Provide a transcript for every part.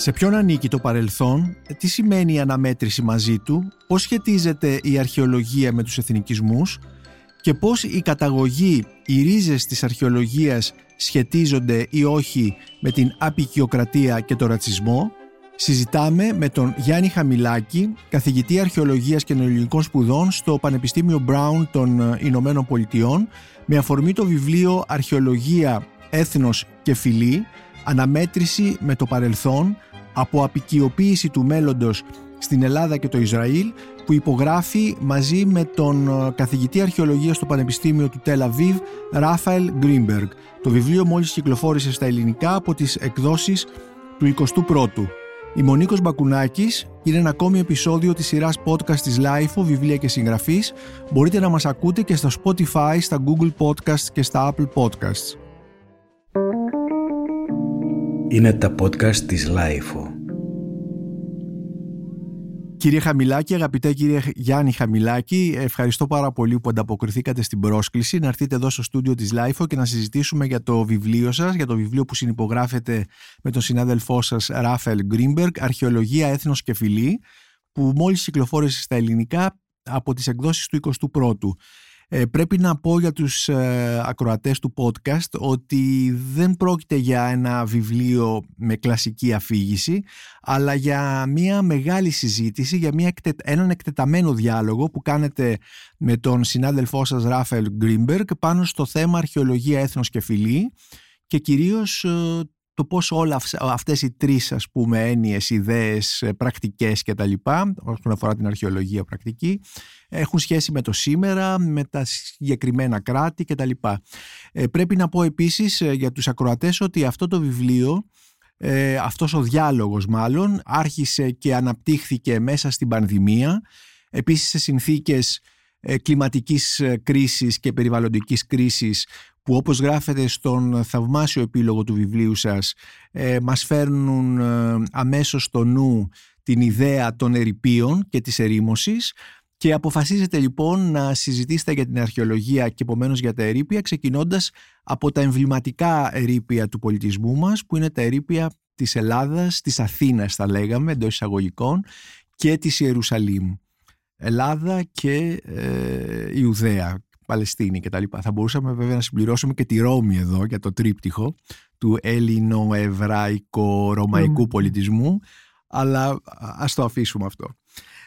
Σε ποιον ανήκει το παρελθόν, τι σημαίνει η αναμέτρηση μαζί του, πώς σχετίζεται η αρχαιολογία με τους εθνικισμούς; Και πώς η καταγωγή, οι ρίζες της αρχαιολογίας σχετίζονται ή όχι με την απεικιοκρατία και τον ρατσισμό; Συζητάμε με τον Γιάννη Χαμιλάκη, καθηγητή αρχαιολογίας και νεοελληνικών σπουδών στο Πανεπιστήμιο Brown των Ηνωμένων Πολιτειών, με αφορμή το βιβλίο «Αρχαιολογία, έθνος και φυλή», αναμέτρηση με το παρελθόν, από απεικιοποίηση του μέλλοντος στην Ελλάδα και το Ισραήλ που υπογράφει μαζί με τον ε, καθηγητή αρχαιολογίας στο Πανεπιστήμιο του Τελ Ράφαελ Γκρίνμπεργκ. Το βιβλίο μόλις κυκλοφόρησε στα ελληνικά από τις εκδόσεις του 21ου. Η Μονίκος Μπακουνάκης είναι ένα ακόμη επεισόδιο της σειράς podcast της LIFO, βιβλία και συγγραφής. Μπορείτε να μας ακούτε και στα Spotify, στα Google Podcasts και στα Apple Podcasts. Είναι τα podcast της LIFO. Κύριε Χαμηλάκη, αγαπητέ κύριε Γιάννη Χαμηλάκη, ευχαριστώ πάρα πολύ που ανταποκριθήκατε στην πρόσκληση να έρθετε εδώ στο στούντιο της LIFO και να συζητήσουμε για το βιβλίο σας, για το βιβλίο που συνυπογράφετε με τον συνάδελφό σας Ράφελ Γκρίνμπεργκ, Αρχαιολογία, Έθνος και Φιλή, που μόλις κυκλοφόρησε στα ελληνικά από τις εκδόσεις του 21ου. Ε, πρέπει να πω για τους ε, ακροατές του podcast ότι δεν πρόκειται για ένα βιβλίο με κλασική αφήγηση αλλά για μια μεγάλη συζήτηση, για μια, έναν εκτεταμένο διάλογο που κάνετε με τον συνάδελφό σας Ράφελ Γκρίμπεργκ πάνω στο θέμα αρχαιολογία έθνος και φυλή και κυρίως ε, το πώς όλα αυτές οι τρεις ας πούμε έννοιες, ιδέες, ε, πρακτικές και τα λοιπά όσον αφορά την αρχαιολογία πρακτική έχουν σχέση με το σήμερα, με τα συγκεκριμένα κράτη και τα λοιπά. Ε, πρέπει να πω επίσης ε, για τους ακροατές ότι αυτό το βιβλίο ε, αυτός ο διάλογος μάλλον άρχισε και αναπτύχθηκε μέσα στην πανδημία επίσης σε συνθήκες κλιματικής κρίσης και περιβαλλοντικής κρίσης που όπως γράφετε στον θαυμάσιο επίλογο του βιβλίου σας ε, μας φέρνουν ε, αμέσως στο νου την ιδέα των ερηπείων και της ερήμωσης και αποφασίζετε λοιπόν να συζητήσετε για την αρχαιολογία και επομένως για τα ερήπια ξεκινώντας από τα εμβληματικά ερήπια του πολιτισμού μας που είναι τα ερήπια της Ελλάδας, της Αθήνας θα λέγαμε εντός εισαγωγικών και της Ιερουσαλήμ. Ελλάδα και ε, Ιουδαία Παλαιστίνη κτλ. Θα μπορούσαμε βέβαια να συμπληρώσουμε και τη Ρώμη εδώ για το τρίπτυχο του ελληνο-εβραϊκο-ρωμαϊκού πολιτισμού, αλλά ας το αφήσουμε αυτό.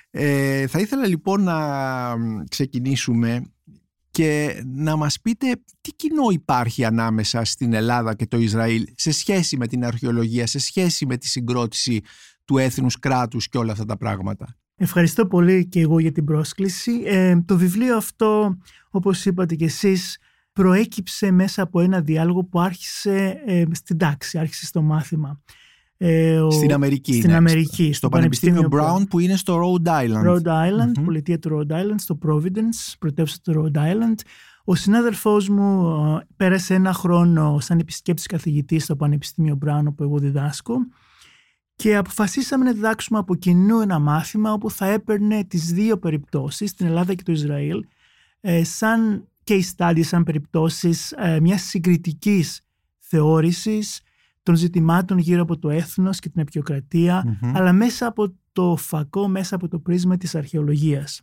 Ε, θα ήθελα λοιπόν να ξεκινήσουμε και να μας πείτε τι κοινό υπάρχει ανάμεσα στην Ελλάδα και το Ισραήλ σε σχέση με την αρχαιολογία, σε σχέση με τη συγκρότηση του έθνους κράτους και όλα αυτά τα πράγματα. Ευχαριστώ πολύ και εγώ για την πρόσκληση. Ε, το βιβλίο αυτό, όπως είπατε και εσείς, προέκυψε μέσα από ένα διάλογο που άρχισε ε, στην τάξη, άρχισε στο μάθημα. Ε, στην Αμερική. Στην Αμερική. Στο, Πανεπιστήμιο Brown που είναι στο Rhode Island. Rhode Island, mm πολιτεία του Rhode Island, στο Providence, πρωτεύουσα του Rhode Island. Ο συνάδελφός μου ε, πέρασε ένα χρόνο σαν επισκέπτης καθηγητής στο Πανεπιστήμιο Brown όπου εγώ διδάσκω και αποφασίσαμε να διδάξουμε από κοινού ένα μάθημα όπου θα έπαιρνε τις δύο περιπτώσεις, την Ελλάδα και το Ισραήλ, ε, σαν case study, σαν περιπτώσεις ε, μιας συγκριτικής θεώρησης των ζητημάτων γύρω από το έθνος και την επικοκρατια αλλά μέσα από το φακό, μέσα από το πρίσμα της αρχαιολογίας.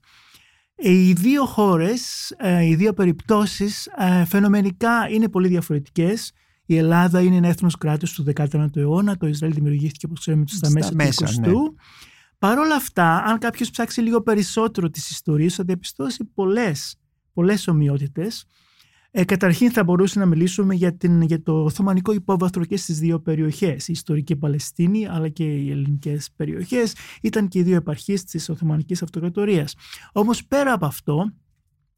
Ε, οι δύο χώρες, οι δύο περιπτώσεις φαινομενικά είναι πολύ διαφορετικές η Ελλάδα είναι ένα έθνος κράτος του 19ου αιώνα, το Ισραήλ δημιουργήθηκε όπως ξέρουμε στα μέσα, μέσα του 20ου. Ναι. Παρ' όλα αυτά, αν κάποιος ψάξει λίγο περισσότερο τις ιστορίες, θα διαπιστώσει πολλές, πολλές ομοιότητες. Ε, καταρχήν θα μπορούσαμε να μιλήσουμε για, την, για το Οθωμανικό υπόβαθρο και στις δύο περιοχές, η ιστορική Παλαιστίνη αλλά και οι ελληνικές περιοχές. Ήταν και οι δύο επαρχίες της Οθωμανικής Αυτοκρατορίας. Όμως πέρα από αυτό,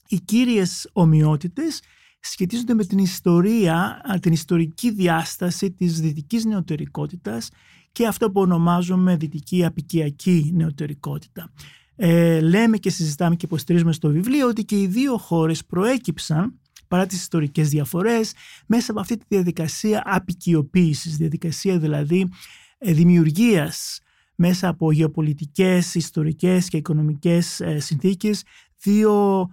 οι κύριες ομοιότητες σχετίζονται με την ιστορία, την ιστορική διάσταση της δυτικής νεωτερικότητας και αυτό που ονομάζουμε δυτική απικιακή νεωτερικότητα. Ε, λέμε και συζητάμε και υποστηρίζουμε στο βιβλίο ότι και οι δύο χώρες προέκυψαν παρά τις ιστορικές διαφορές μέσα από αυτή τη διαδικασία απικιοποίησης, διαδικασία δηλαδή ε, δημιουργίας μέσα από γεωπολιτικές, ιστορικές και οικονομικές ε, συνθήκες δύο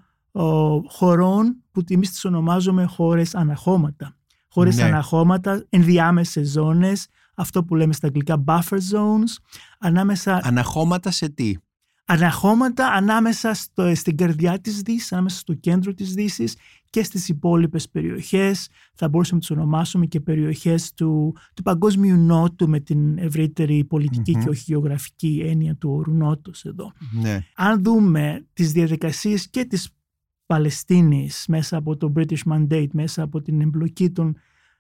χωρών που εμείς τις ονομάζουμε χώρες αναχώματα. Χώρες ναι. αναχώματα, ενδιάμεσες ζώνες αυτό που λέμε στα αγγλικά buffer zones, ανάμεσα... Αναχώματα σε τι; Αναχώματα ανάμεσα στο, στην καρδιά της Δύσης, ανάμεσα στο κέντρο της Δύσης και στις υπόλοιπες περιοχές. Θα μπορούσαμε να τις ονομάσουμε και περιοχές του, του παγκόσμιου νότου με την ευρύτερη και όχι γεωγραφική έννοια του όρου νότος εδώ. Ναι. Αν δούμε τις διαδικασίες και της Παλαιστίνης μέσα από το British Mandate, μέσα από την εμπλοκή των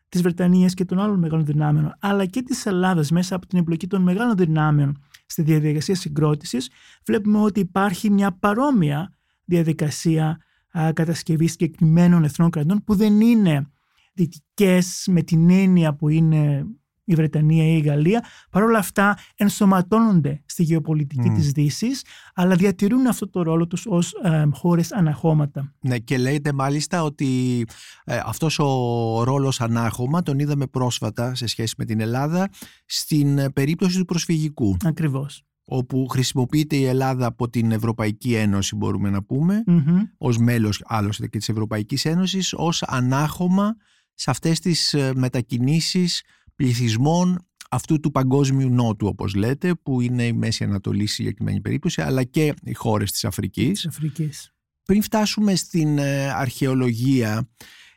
της Βρετανίας και των άλλων μεγάλων δυνάμεων, αλλά και της Ελλάδας μέσα από την εμπλοκή των μεγάλων δυνάμεων στη διαδικασία συγκρότησης, βλέπουμε ότι υπάρχει μια παρόμοια διαδικασία α, κατασκευής συγκεκριμένων εθνών κρατών που δεν είναι δυτικές με την έννοια που είναι η Βρετανία ή η Γαλλία, παρόλα αυτά ενσωματώνονται στη γεωπολιτική mm. της Δύσης, αλλά διατηρούν αυτό το ρόλο τους ως ε, χώρες αναχώματα. Ναι, και λέτε μάλιστα ότι ε, αυτός ο ρόλος ανάχωμα τον είδαμε πρόσφατα σε σχέση με την Ελλάδα στην ε, περίπτωση του προσφυγικού. Ακριβώς όπου χρησιμοποιείται η Ελλάδα από την Ευρωπαϊκή Ένωση μπορούμε να πούμε, mm-hmm. ως μέλος άλλωστε και της Ευρωπαϊκής Ένωσης, ως ανάχωμα σε αυτές τις ε, μετακινήσεις πληθυσμών αυτού του παγκόσμιου νότου όπως λέτε που είναι η Μέση Ανατολή σε συγκεκριμένη περίπτωση αλλά και οι χώρες της Αφρικής. Της Αφρικής. Πριν φτάσουμε στην ε, αρχαιολογία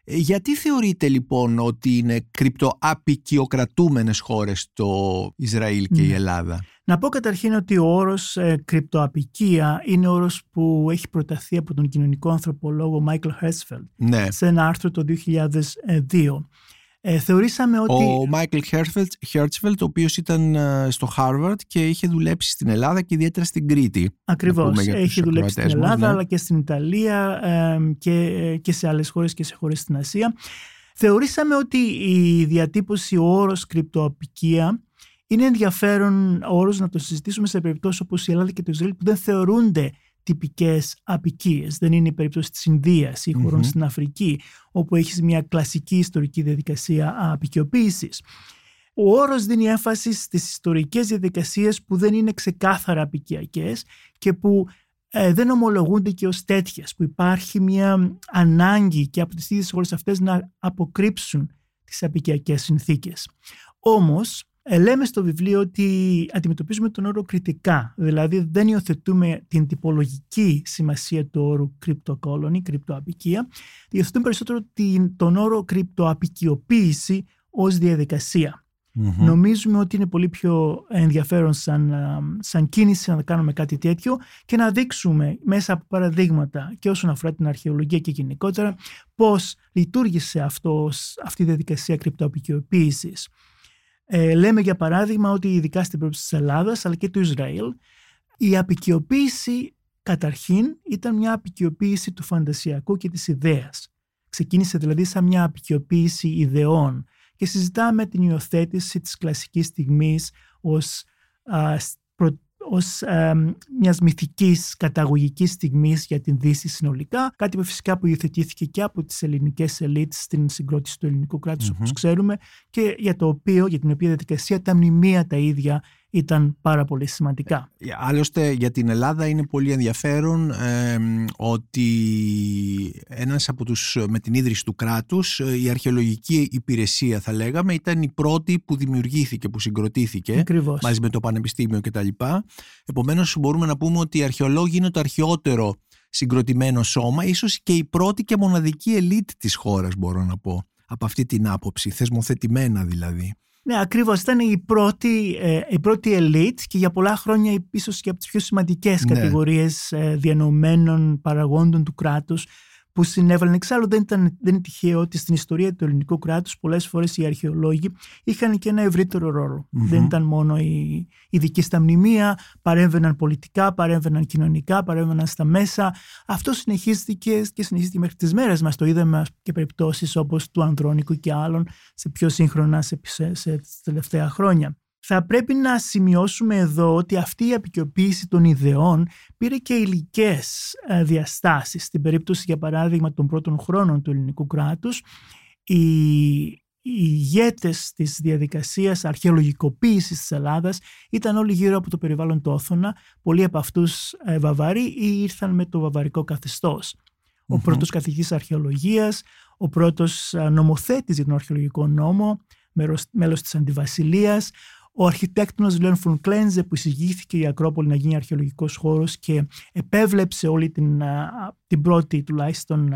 ε, γιατί θεωρείτε λοιπόν ότι είναι κρυπτοαπικιοκρατούμενες χώρες το Ισραήλ και η ναι. Ελλάδα; Να πω καταρχήν ότι ο όρος ε, κρυπτοαποικία είναι όρος που έχει προταθεί από τον κοινωνικό ανθρωπολόγο Μάικλ Χέρτσφελντ ναι. σε ένα άρθρο το 2002. Ε, θεωρήσαμε ότι... Ο Μάικλ Χέρτσφελντ, ο οποίος ήταν ε, στο Harvard και είχε δουλέψει στην Ελλάδα και ιδιαίτερα στην Κρήτη. Ακριβώς, έχει δουλέψει στην Ελλάδα ναι. αλλά και στην Ιταλία και, και σε άλλες χώρες και σε χώρες στην Ασία. Θεωρήσαμε ότι η διατύπωση ο όρος κρυπτοαπικία είναι ενδιαφέρον όρος να το συζητήσουμε σε περιπτώσεις όπως η Ελλάδα και το Ισραήλ που δεν θεωρούνται τυπικές απικίες. Δεν είναι η περίπτωση της Ινδίας ή χωρων στην Αφρική, όπου έχεις μια κλασική ιστορική διαδικασία απικιοποίησης. Ο όρος δίνει έμφαση στις ιστορικές διαδικασίες που δεν είναι ξεκάθαρα απικιακές και που ε, δεν ομολογούνται και ως τέτοιες, που υπάρχει μια ανάγκη και από τις ίδιες χώρες αυτές να αποκρύψουν τις απικιακές συνθήκες. Όμως, ε, λέμε στο βιβλίο ότι αντιμετωπίζουμε τον όρο κριτικά, δηλαδή δεν υιοθετούμε την τυπολογική σημασία του όρου κρυπτοκόλωνη, κρυπτοαπικία, υιοθετούμε περισσότερο την, τον όρο κρυπτοαπικιοποίηση ως διαδικασια Νομίζουμε ότι είναι πολύ πιο ενδιαφέρον σαν, σαν κίνηση να κάνουμε κάτι τέτοιο και να δείξουμε μέσα από παραδείγματα και όσον αφορά την αρχαιολογία και γενικότερα πώς λειτουργήσε αυτός, αυτή η διαδικασία κρυπτοαπικιοποίησης. Ε, λέμε για παράδειγμα ότι ειδικά στην περίπτωση της Ελλάδας αλλά και του Ισραήλ η απεικιοποίηση καταρχήν ήταν μια απεικιοποίηση του φαντασιακού και της ιδέας. Ξεκίνησε δηλαδή σαν μια απεικιοποίηση ιδεών και συζητάμε την υιοθέτηση της κλασικής στιγμής ως α, ως ε, μιας μυθικής καταγωγικής στιγμής για την Δύση συνολικά, κάτι που φυσικά που υιοθετήθηκε και από τις ελληνικές ελίτ στην συγκρότηση του ελληνικού κράτους mm-hmm. όπως ξέρουμε και για το οποίο, για την οποία διαδικασία τα μνημεία τα ίδια ήταν πάρα πολύ σημαντικά. Ε, άλλωστε για την Ελλάδα είναι πολύ ενδιαφέρον ότι ένας από τους με την ίδρυση του κράτους ε, η αρχαιολογική υπηρεσία θα λέγαμε ήταν η πρώτη που δημιουργήθηκε, που συγκροτήθηκε Ακριβώς. μαζί με το Πανεπιστήμιο κτλ. Επομένως μπορούμε να πούμε ότι οι αρχαιολόγοι είναι το αρχαιότερο συγκροτημένο σώμα, ίσως και η πρώτη και μοναδική ελίτ της χώρας μπορώ να πω από αυτή την άποψη, θεσμοθετημένα δηλαδή. Ναι, ακριβώς. Ήταν η πρώτη, ε, η πρώτη elite και για πολλά χρόνια ίσως και από τις πιο σημαντικές ναι. κατηγορίες ε, διανομένων παραγόντων του κράτους που συνέβαλαν. Εξάλλου δεν, ήταν, δεν είναι τυχαίο ότι στην ιστορία του ελληνικού κράτους πολλές φορές οι αρχαιολόγοι είχαν και ένα ευρύτερο Δεν ήταν μόνο οι ειδικοί στα μνημεία, παρέμβαιναν πολιτικά, παρέμβαιναν κοινωνικά, παρέμβαιναν στα μέσα. Αυτό συνεχίστηκε και συνεχίστηκε μέχρι τις μέρες μας. Το είδαμε και περιπτώσεις όπως του Ανδρώνικου και άλλων σε πιο σύγχρονα σε, σε, σε τελευταία χρόνια. Θα πρέπει να σημειώσουμε εδώ ότι αυτή η απεικιοποίηση των ιδεών πήρε και υλικές ε, διαστάσεις. Στην περίπτωση, για παράδειγμα, των πρώτων χρόνων του ελληνικού κράτους, οι οι ηγέτες της διαδικασίας αρχαιολογικοποίησης της Ελλάδας ήταν όλοι γύρω από το περιβάλλον του Όθωνα. Πολλοί από αυτούς ε, Βαβαροί ή ήρθαν με το βαβαρικό καθεστώς. Ο πρώτος καθηγητής αρχαιολογίας, ο πρώτος ε, νομοθέτης για τον αρχαιολογικό νόμο, μέλος της Αντιβασιλείας, ο αρχιτέκτονας Λέων Φων Κλένζε που εισηγήθηκε η Ακρόπολη να γίνει αρχαιολογικός χώρος και επέβλεψε όλη την, την πρώτη τουλάχιστον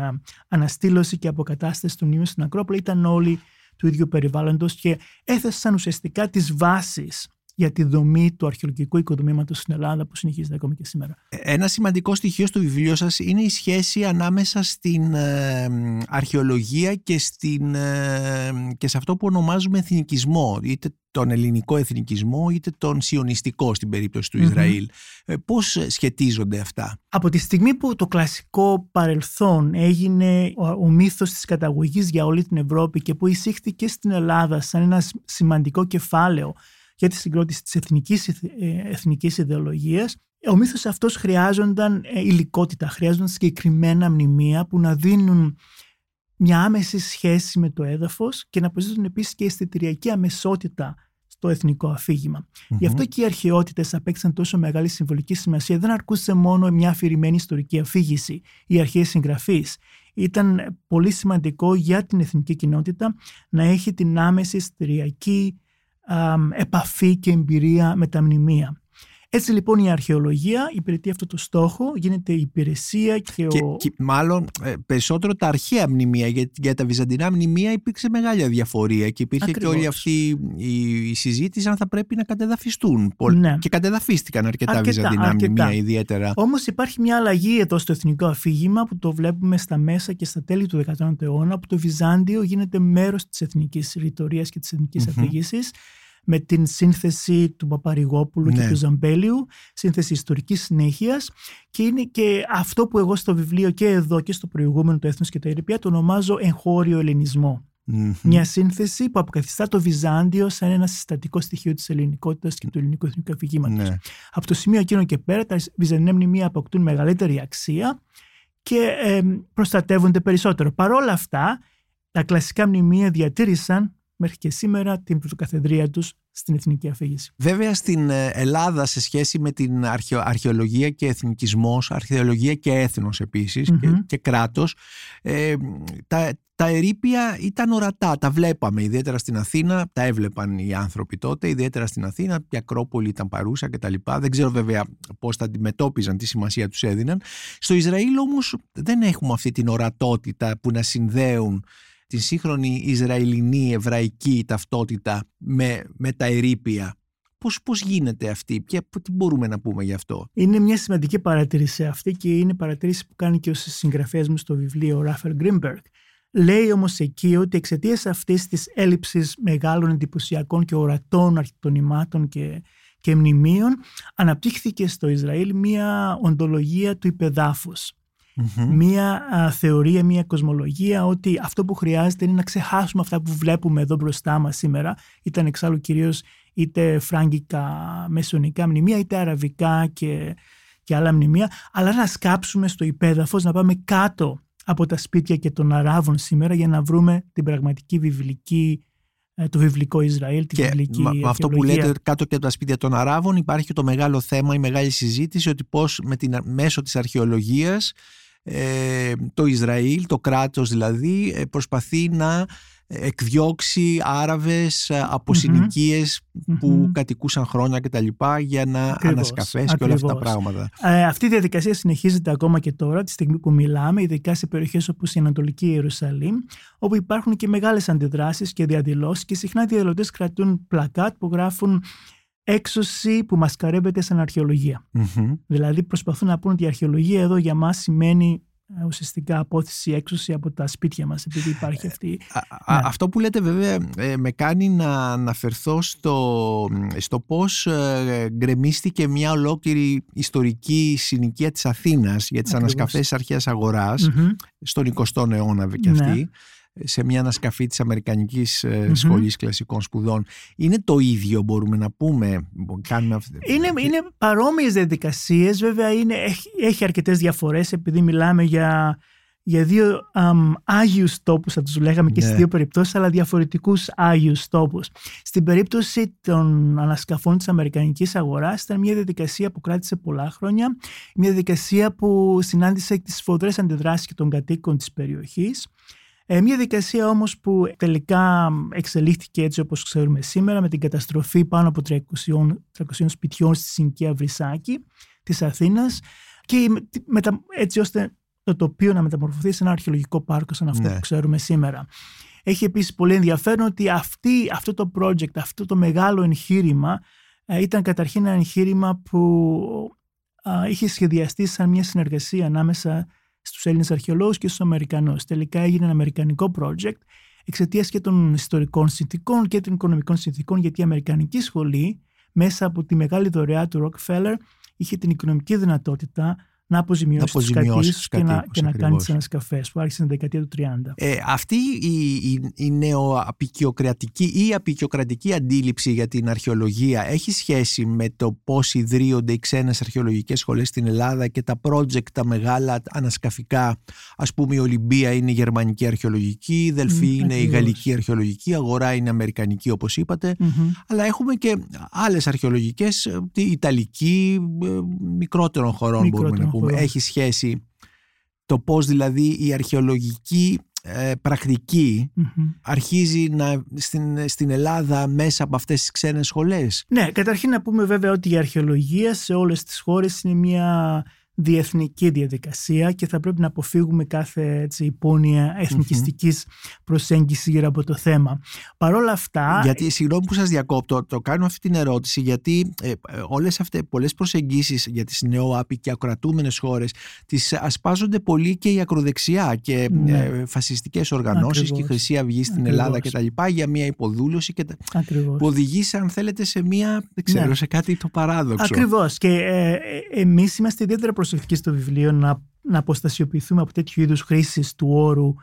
αναστήλωση και αποκατάσταση των μνήμων στην Ακρόπολη ήταν όλοι του ίδιου περιβάλλοντος και έθεσαν ουσιαστικά τις βάσεις για τη δομή του αρχαιολογικού οικοδομήματος στην Ελλάδα που συνεχίζεται ακόμη και σήμερα. Ε, ένα σημαντικό στοιχείο στο βιβλίο σας είναι η σχέση ανάμεσα στην ε, αρχαιολογία και, στην, ε, και σε αυτό που ονομάζουμε εθνικισμό, είτε τον ελληνικό εθνικισμό είτε τον σιωνιστικό στην περίπτωση του Ισραήλ. Ε, πώς σχετίζονται αυτά; Από τη στιγμή που το κλασικό παρελθόν έγινε ο, ο μύθος της καταγωγής για όλη την Ευρώπη και που εισήχθηκε στην Ελλάδα σαν ένα σημαντικό κεφάλαιο για τη συγκρότηση της εθνικής, ε, εθνικής ιδεολογίας, ο μύθος αυτός χρειάζονταν ε, υλικότητα, χρειάζονταν συγκεκριμένα μνημεία που να δίνουν μια άμεση σχέση με το έδαφος και να προσθέτουν επίσης και αισθητηριακή αμεσότητα στο εθνικό αφήγημα. Mm-hmm. Γι' αυτό και οι αρχαιότητες απέκτησαν τόσο μεγάλη συμβολική σημασία. Δεν αρκούσε μόνο μια αφηρημένη ιστορική αφήγηση ή αρχαίοι συγγραφείς. Ήταν πολύ σημαντικό για την εθνική κοινότητα να έχει την άμεση αισθητηριακή επαφή και εμπειρία με τα μνημεία. Έτσι λοιπόν η αρχαιολογία υπηρετεί αυτό το στόχο, γίνεται η υπηρεσία και, και, ο... και μάλλον ε, περισσότερο τα αρχαία μνημεία, γιατί για τα βυζαντινά μνημεία υπήρξε μεγάλη διαφορία και υπήρχε Ακριβώς. και όλη αυτή η, η, συζήτηση αν θα πρέπει να κατεδαφιστούν. Ναι. Και κατεδαφίστηκαν αρκετά, αρκετά βυζαντινά αρκετά. μνημεία ιδιαίτερα. Όμως υπάρχει μια αλλαγή εδώ στο εθνικό αφήγημα που το βλέπουμε στα μέσα και στα τέλη του 19ου αιώνα που το Βυζάντιο γίνεται μέρος της εθνικής ρητορίας και της εθνικής mm-hmm. αφήγησης με την σύνθεση του Παπαρηγόπουλου ναι. και του Ζαμπέλιου, σύνθεση ιστορικής συνέχειας και είναι και αυτό που εγώ στο βιβλίο και εδώ και στο προηγούμενο το Έθνος και τα Ερηπία το ονομάζω εγχώριο Μια σύνθεση που αποκαθιστά το Βυζάντιο σαν ένα συστατικό στοιχείο της ελληνικότητας και του ελληνικού εθνικού αφηγήματος. Ναι. Από το σημείο εκείνο και πέρα τα βυζαντινά μνημεία αποκτούν μεγαλύτερη αξία και ε, προστατεύονται περισσότερο. Παρ' όλα αυτά, τα κλασικά μνημεία διατήρησαν μέχρι και σήμερα την πρωτοκαθεδρία τους στην εθνική αφήγηση. Βέβαια στην ε, Ελλάδα σε σχέση με την αρχαιο, αρχαιολογία και εθνικισμός, αρχαιολογία και έθνος και, και κράτος, ε, τα, τα ερήπια ήταν ορατά, τα βλέπαμε ιδιαίτερα στην Αθήνα, τα έβλεπαν οι άνθρωποι τότε, ιδιαίτερα στην Αθήνα, η Ακρόπολη ήταν παρούσα κτλ. Δεν ξέρω βέβαια πώς τα αντιμετώπιζαν, τι σημασία τους έδιναν. Στο Ισραήλ όμως δεν έχουμε αυτή την ορατότητα που να συνδέουν τη σύγχρονη Ισραηλινή εβραϊκή ταυτότητα με, με τα ερήπια. Πώς, πώς γίνεται αυτή και τι μπορούμε να πούμε γι' αυτό; Είναι μια σημαντική παρατήρηση αυτή και είναι παρατήρηση που κάνει και ο συγγραφέας μου στο βιβλίο Ράφερ Γκρίμπεργκ. Λέει όμως εκεί ότι εξαιτίας αυτής της έλλειψης μεγάλων εντυπωσιακών και ορατών αρχιτονημάτων και, και μνημείων αναπτύχθηκε στο Ισραήλ μια οντολογία του υπεδάφους μία θεωρία, μία κοσμολογία ότι αυτό που χρειάζεται είναι να ξεχάσουμε αυτά που βλέπουμε εδώ μπροστά μας σήμερα. Ήταν εξάλλου κυρίως είτε φράγκικα μεσονικά μνημεία είτε αραβικά και, και άλλα μνημεία. Αλλά να σκάψουμε στο υπέδαφος, να πάμε κάτω από τα σπίτια και των Αράβων σήμερα για να βρούμε την πραγματική βιβλική ε, το βιβλικό Ισραήλ, τη και βιβλική με αυτό που λέτε κάτω και από τα σπίτια των Αράβων υπάρχει και το μεγάλο θέμα, η μεγάλη συζήτηση ότι πώς με την, μέσω της αρχαιολογίας ε, το Ισραήλ, το κράτος δηλαδή, ε, προσπαθεί να εκδιώξει Άραβες ε, από που κατοικούσαν χρόνια και τα λοιπά για να ακριβώς, ανασκαφές και όλα αυτά τα πράγματα. αυτή η διαδικασία συνεχίζεται ακόμα και τώρα, τη στιγμή που μιλάμε, ειδικά σε περιοχές όπως η Ανατολική Ιερουσαλήμ, όπου υπάρχουν και μεγάλες αντιδράσεις και διαδηλώσεις και συχνά οι διαδηλωτές κρατούν πλακάτ που γράφουν έξωση που μασκαρεύεται σαν αρχαιολογία. Δηλαδή προσπαθούν να πούνε ότι η αρχαιολογία εδώ για μας σημαίνει ε, ουσιαστικά απόθεση έξωση από τα σπίτια μας επειδή υπάρχει αυτή. Ναι. Αυτό που λέτε βέβαια ε, με κάνει να αναφερθώ στο, στο πώς ε, γκρεμίστηκε μια ολόκληρη ιστορική συνοικία της Αθήνας για τις Ακριβώς. ανασκαφές αρχαίας στον 20ο αιώνα και ναι. Αυτή σε μια ανασκαφή της Αμερικανικής mm Σχολής Κλασικών Σπουδών. Είναι το ίδιο μπορούμε να πούμε; Κάνουμε... Είναι, είναι παρόμοιες διαδικασίες, βέβαια είναι, έχει, έχει αρκετές διαφορές επειδή μιλάμε για, για δύο um, άγιους τόπους θα τους λέγαμε και ναι. στις δύο περιπτώσεις αλλά διαφορετικούς άγιους τόπους. Στην περίπτωση των ανασκαφών της Αμερικανικής αγοράς ήταν μια διαδικασία που κράτησε πολλά χρόνια, μια διαδικασία που συνάντησε τις σφοδρές αντιδράσεις και των κατοίκων της περιοχής Ε, μια δικασία όμως που τελικά εξελίχθηκε έτσι όπως ξέρουμε σήμερα με την καταστροφή πάνω από 300, 300 σπιτιών στη συνοικία Βρυσάκη της Αθήνας και μετα, έτσι ώστε το τοπίο να μεταμορφωθεί σε ένα αρχαιολογικό πάρκο σαν αυτό Ναι. που ξέρουμε σήμερα. Έχει επίσης πολύ ενδιαφέρον ότι αυτή, αυτό το project, αυτό το μεγάλο εγχείρημα ε, ήταν καταρχήν ένα εγχείρημα που α, είχε σχεδιαστεί σαν μια συνεργασία ανάμεσα στους Έλληνες αρχαιολόγους και στους Αμερικανούς. Τελικά έγινε ένα αμερικανικό project εξαιτίας και των ιστορικών συνθήκων και των οικονομικών συνθήκων γιατί η Αμερικανική σχολή μέσα από τη μεγάλη δωρεά του Rockefeller είχε την οικονομική δυνατότητα να αποζημιώσεις, Να τους αποζημιώσεις κατοίκους τους και να, κατοίκους, και να κάνεις ακριβώς. τις ανασκαφές που άρχισε την δεκαετία του 30. Ε, αυτή η, η, η νεοαπικιοκρατική ή απικιοκρατική αντίληψη για την αρχαιολογία έχει σχέση με το πώς ιδρύονται οι ξένες αρχαιολογικές σχολές στην Ελλάδα και τα project τα μεγάλα ανασκαφικά ας πούμε η Ολυμπία είναι η γερμανική αρχαιολογική η Δελφή Μμ, είναι η ακριβώς. γαλλική αρχαιολογική η Αγορά είναι αμερικανική όπως είπατε Μμμ. αλλά έχουμε και άλλες αρχαιολογικές ε, η Ιταλική ε, μικρότερων χωρών μπορούμε Μικρότερων να πούμε χωρών. έχει σχέση το πώς δηλαδή η αρχαιολογική ε, πρακτική Μμμ. αρχίζει να, στην, στην Ελλάδα μέσα από αυτές τις ξένες σχολές; Ναι, καταρχήν να πούμε βέβαια ότι η αρχαιολογία σε όλες τις χώρες είναι μια διεθνική διαδικασία και θα πρέπει να αποφύγουμε κάθε έτσι, υπόνοια εθνικιστικής προσέγγισης γύρω από το θέμα. Παρ' όλα αυτά... Γιατί, συγγνώμη που σας διακόπτω, το κάνω αυτή την ερώτηση γιατί ε, ε, όλες αυτές, πολλές προσεγγίσεις για τις νεοάπη και ακροατούμενες χώρες τις ασπάζονται πολύ και η ακροδεξιά και Ναι. ε, φασιστικές οργανώσεις και η Ακριβώς. Χρυσή Αυγή στην Ακριβώς. Ελλάδα και τα λοιπά για μια υποδούλωση και τα, Ακριβώς. που οδηγεί σε, αν θέλετε σε μια, δεν ξέρω, Ναι. σε κάτι το παράδοξο. Ακριβώς και ε, ε, εμείς είμαστε ιδιαίτερα προσεκτικοί στο βιβλίο να, να αποστασιοποιηθούμε από τέτοιου είδους χρήσεις του όρου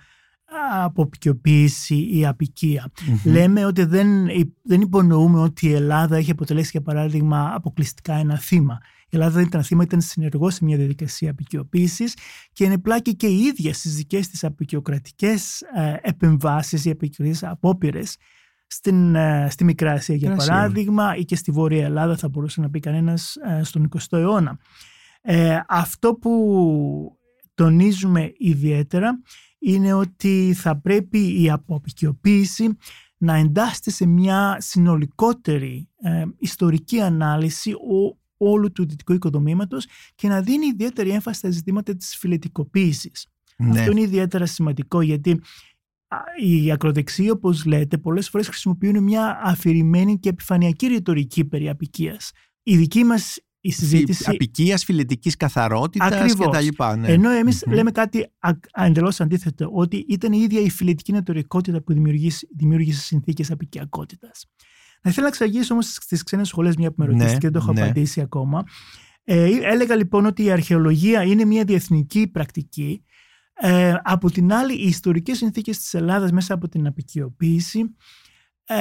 αποπικιοποίηση ή απικία. Μμμ. Λέμε ότι δεν, δεν υπονοούμε ότι η Ελλάδα έχει αποτελέσει για παράδειγμα αποκλειστικά ένα θύμα. Η Ελλάδα δεν ήταν θύμα, ήταν συνεργό σε μια διαδικασία απεικιοποίηση και είναι πλάκη και η ίδια στις δικές της απεικιοκρατικές επεμβάσεις ή απεικιοκρατικές απόπειρες στην, ε, στη Μικρά Ασία, για Μικρά Ασία. παράδειγμα, ή και στη Βόρεια Ελλάδα, θα μπορούσε να πει κανένας στον 20ο αιώνα. Ε, αυτό που τονίζουμε ιδιαίτερα είναι ότι θα πρέπει η αποπικιοποίηση να εντάσσεται σε μια συνολικότερη ε, ιστορική ανάλυση ο, όλου του δυτικού οικοδομήματος και να δίνει ιδιαίτερη έμφαση στα ζητήματα της φιλετικοποίησης. Ναι. Αυτό είναι ιδιαίτερα σημαντικό γιατί α, οι ακροδεξιοί, όπως λέτε, πολλές φορές χρησιμοποιούν μια αφηρημένη και επιφανειακή ρητορική περί απικίας. Η δική μας η συζήτηση... Απικίας, φιλετικής καθαρότητας Ακριβώς. και τα λοιπά. Ναι. Ενώ εμείς Μμμ. λέμε κάτι εντελώς αντίθετο, ότι ήταν η ίδια η φιλετική νοτορικότητα που δημιουργήσε, δημιούργησε συνθήκες απικιακότητας. Να ήθελα να εξαγήσω όμως στι ξένες σχολές, μια που με Ναι, ρωτήσετε και δεν το έχω ναι. απαντήσει ακόμα. Ε, έλεγα λοιπόν ότι η αρχαιολογία είναι μια διεθνική πρακτική. Ε, από την άλλη, οι ιστορικές συνθήκες της Ελλάδας μέσα από την απικιοποίηση ε,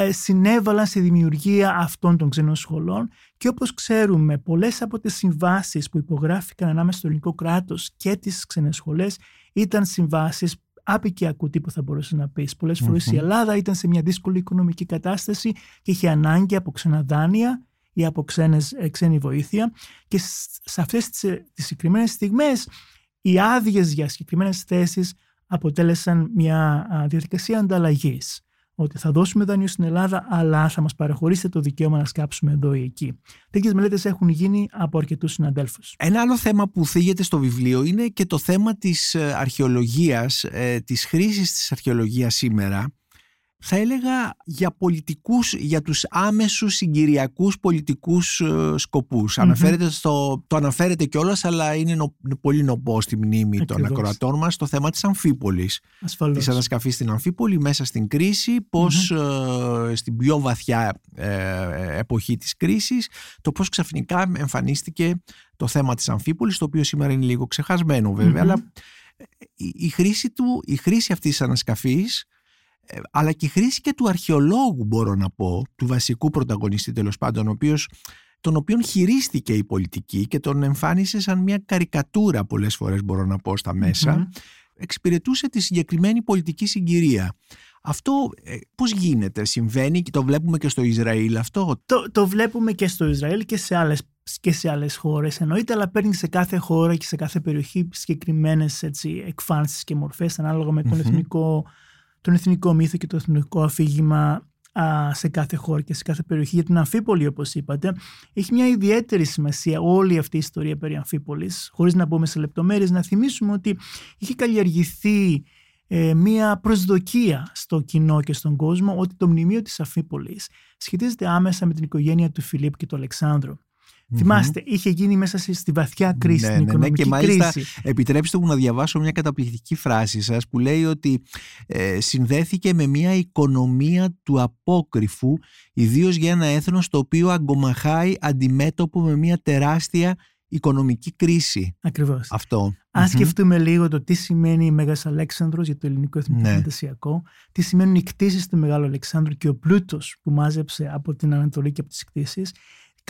συνέβαλαν στη δημιουργία αυτών των ξένων σχολών και όπως ξέρουμε πολλές από τις συμβάσεις που υπογράφηκαν ανάμεσα στο ελληνικό κράτος και τις ξένες σχολές ήταν συμβάσεις απικιακού τύπου θα μπορούσε να πεις. Πολλές φορές Μμμ. η Ελλάδα ήταν σε μια δύσκολη οικονομική κατάσταση και είχε ανάγκη από ξένα δάνεια ή από ξένες, ε, ξένη βοήθεια και σ- σε αυτές τις, ε, τις συγκεκριμένες στιγμές οι άδειες για συγκεκριμένες θέσεις αποτέλεσαν μια α, διαδικασία ανταλλαγής ότι θα δώσουμε δάνειο στην Ελλάδα, αλλά θα μας παραχωρήσετε το δικαίωμα να σκάψουμε εδώ ή εκεί. Τέτοιες μελέτες έχουν γίνει από αρκετούς συναντέλφους. Ένα άλλο θέμα που θίγεται στο βιβλίο είναι και το θέμα της ε, αρχαιολογίας, ε, της χρήσης της αρχαιολογίας σήμερα. Θα έλεγα για πολιτικούς, για τους άμεσους συγκυριακούς πολιτικούς ε, σκοπους Αναφέρεται στο, το αναφέρεται κιόλας, αλλά είναι νο- πολύ νοπό στη μνήμη των Ακριβώς. ακροατών μας, το θέμα της Αμφίπολης. Ασφαλώς. της ανασκαφής στην Αμφίπολη μέσα στην κρίση, πως ε, στην πιο βαθιά ε, εποχή της κρίσης, το πώς ξαφνικά εμφανίστηκε το θέμα της Αμφίπολης, το οποίο σήμερα είναι λίγο ξεχασμένο βέβαια, Μμμ. αλλά η, η χρήση, του, η χρήση αυτής της ανασκαφής, ε, αλλά και η χρήση και του αρχαιολόγου μπορώ να πω, του βασικού πρωταγωνιστή τέλος πάντων, ο οποίος τον οποίον χειρίστηκε η πολιτική και τον εμφάνισε σαν μια καρικατούρα πολλές φορές μπορώ να πω στα μέσα, Μμμ. εξυπηρετούσε τη συγκεκριμένη πολιτική συγκυρία. Αυτό ε, πώς γίνεται, συμβαίνει και το βλέπουμε και στο Ισραήλ αυτό; Το, το βλέπουμε και στο Ισραήλ και σε άλλες και σε άλλες χώρες εννοείται, αλλά παίρνει σε κάθε χώρα και σε κάθε περιοχή συγκεκριμένες εκφάνσεις και μορφές ανάλογα με τον Μμμ. εθνικό τον εθνικό μύθο και το εθνικό αφήγημα σε κάθε χώρα και σε κάθε περιοχή. Για την Αμφίπολη, όπως είπατε, έχει μια ιδιαίτερη σημασία όλη αυτή η ιστορία περί Αμφίπολης. Χωρίς να μπούμε σε λεπτομέρειες, να θυμίσουμε ότι είχε καλλιεργηθεί ε, μια προσδοκία στο κοινό και στον κόσμο ότι το μνημείο της Αμφίπολης σχετίζεται άμεσα με την οικογένεια του Φιλίπ και του Αλεξάνδρου. Θυμάστε, είχε γίνει μέσα στη βαθιά κρίση, ναι, την οικονομική ναι, ναι. Και μάλιστα, κρίση. επιτρέψτε μου να διαβάσω μια καταπληκτική φράση σας που λέει ότι ε, συνδέθηκε με μια οικονομία του απόκριφου, ιδίως για ένα έθνος το οποίο αγκομαχάει αντιμέτωπο με μια τεράστια οικονομική κρίση. Ακριβώς. Αυτό. Αν σκεφτούμε λίγο το τι σημαίνει η Μέγας Αλέξανδρος για το ελληνικό εθνικό Ναι. φαντασιακό, τι σημαίνουν οι κτίσεις του Μεγάλου Αλεξάνδρου και ο πλούτος που μάζεψε από την Ανατολή και από τις κτίσεις,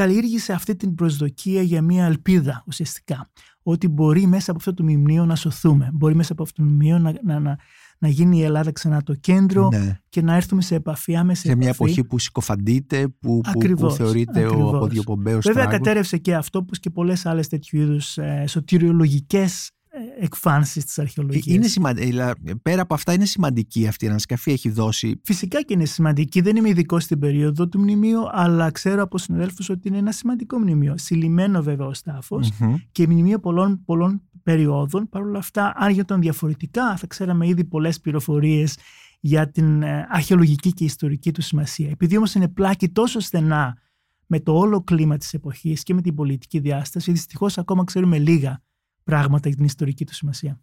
καλλιέργησε αυτή την προσδοκία για μια ελπίδα ουσιαστικά. Ότι μπορεί μέσα από αυτό το μνημείο να σωθούμε. Μπορεί μέσα από αυτό το μνημείο να, να, να, να γίνει η Ελλάδα ξανά το κέντρο Ναι. και να έρθουμε σε επαφή, άμεση Σε μια επαφή. εποχή που συκοφαντείται, που, που, που Ακριβώς, θεωρείται ο ακριβώς. αποδιοπομπαίος Βέβαια τράγος. κατέρευσε και αυτό όπως και πολλές άλλες τέτοιου είδους ε, σωτηριολογικές ε, εκφάνσεις της αρχαιολογίας. Ε, Είναι σημαντική, πέρα από αυτά είναι σημαντική αυτή η ανασκαφή, έχει δώσει Φυσικά και είναι σημαντική. Δεν είμαι ειδικός στην περίοδο του μνημείου, αλλά ξέρω από συναδέλφους ότι είναι ένα σημαντικό μνημείο. Συλλημένο βέβαια ο τάφο Μμμ. και μνημείο πολλών, πολλών περιόδων. Παρ' όλα αυτά, αν γινόταν διαφορετικά, θα ξέραμε ήδη πολλές πληροφορίες για την ε, αρχαιολογική και ιστορική του σημασία. Επειδή όμως είναι πλάκη τόσο στενά με το όλο κλίμα της εποχής και με την πολιτική διάσταση, δυστυχώς ακόμα ξέρουμε λίγα πράγματα για την ιστορική του σημασία.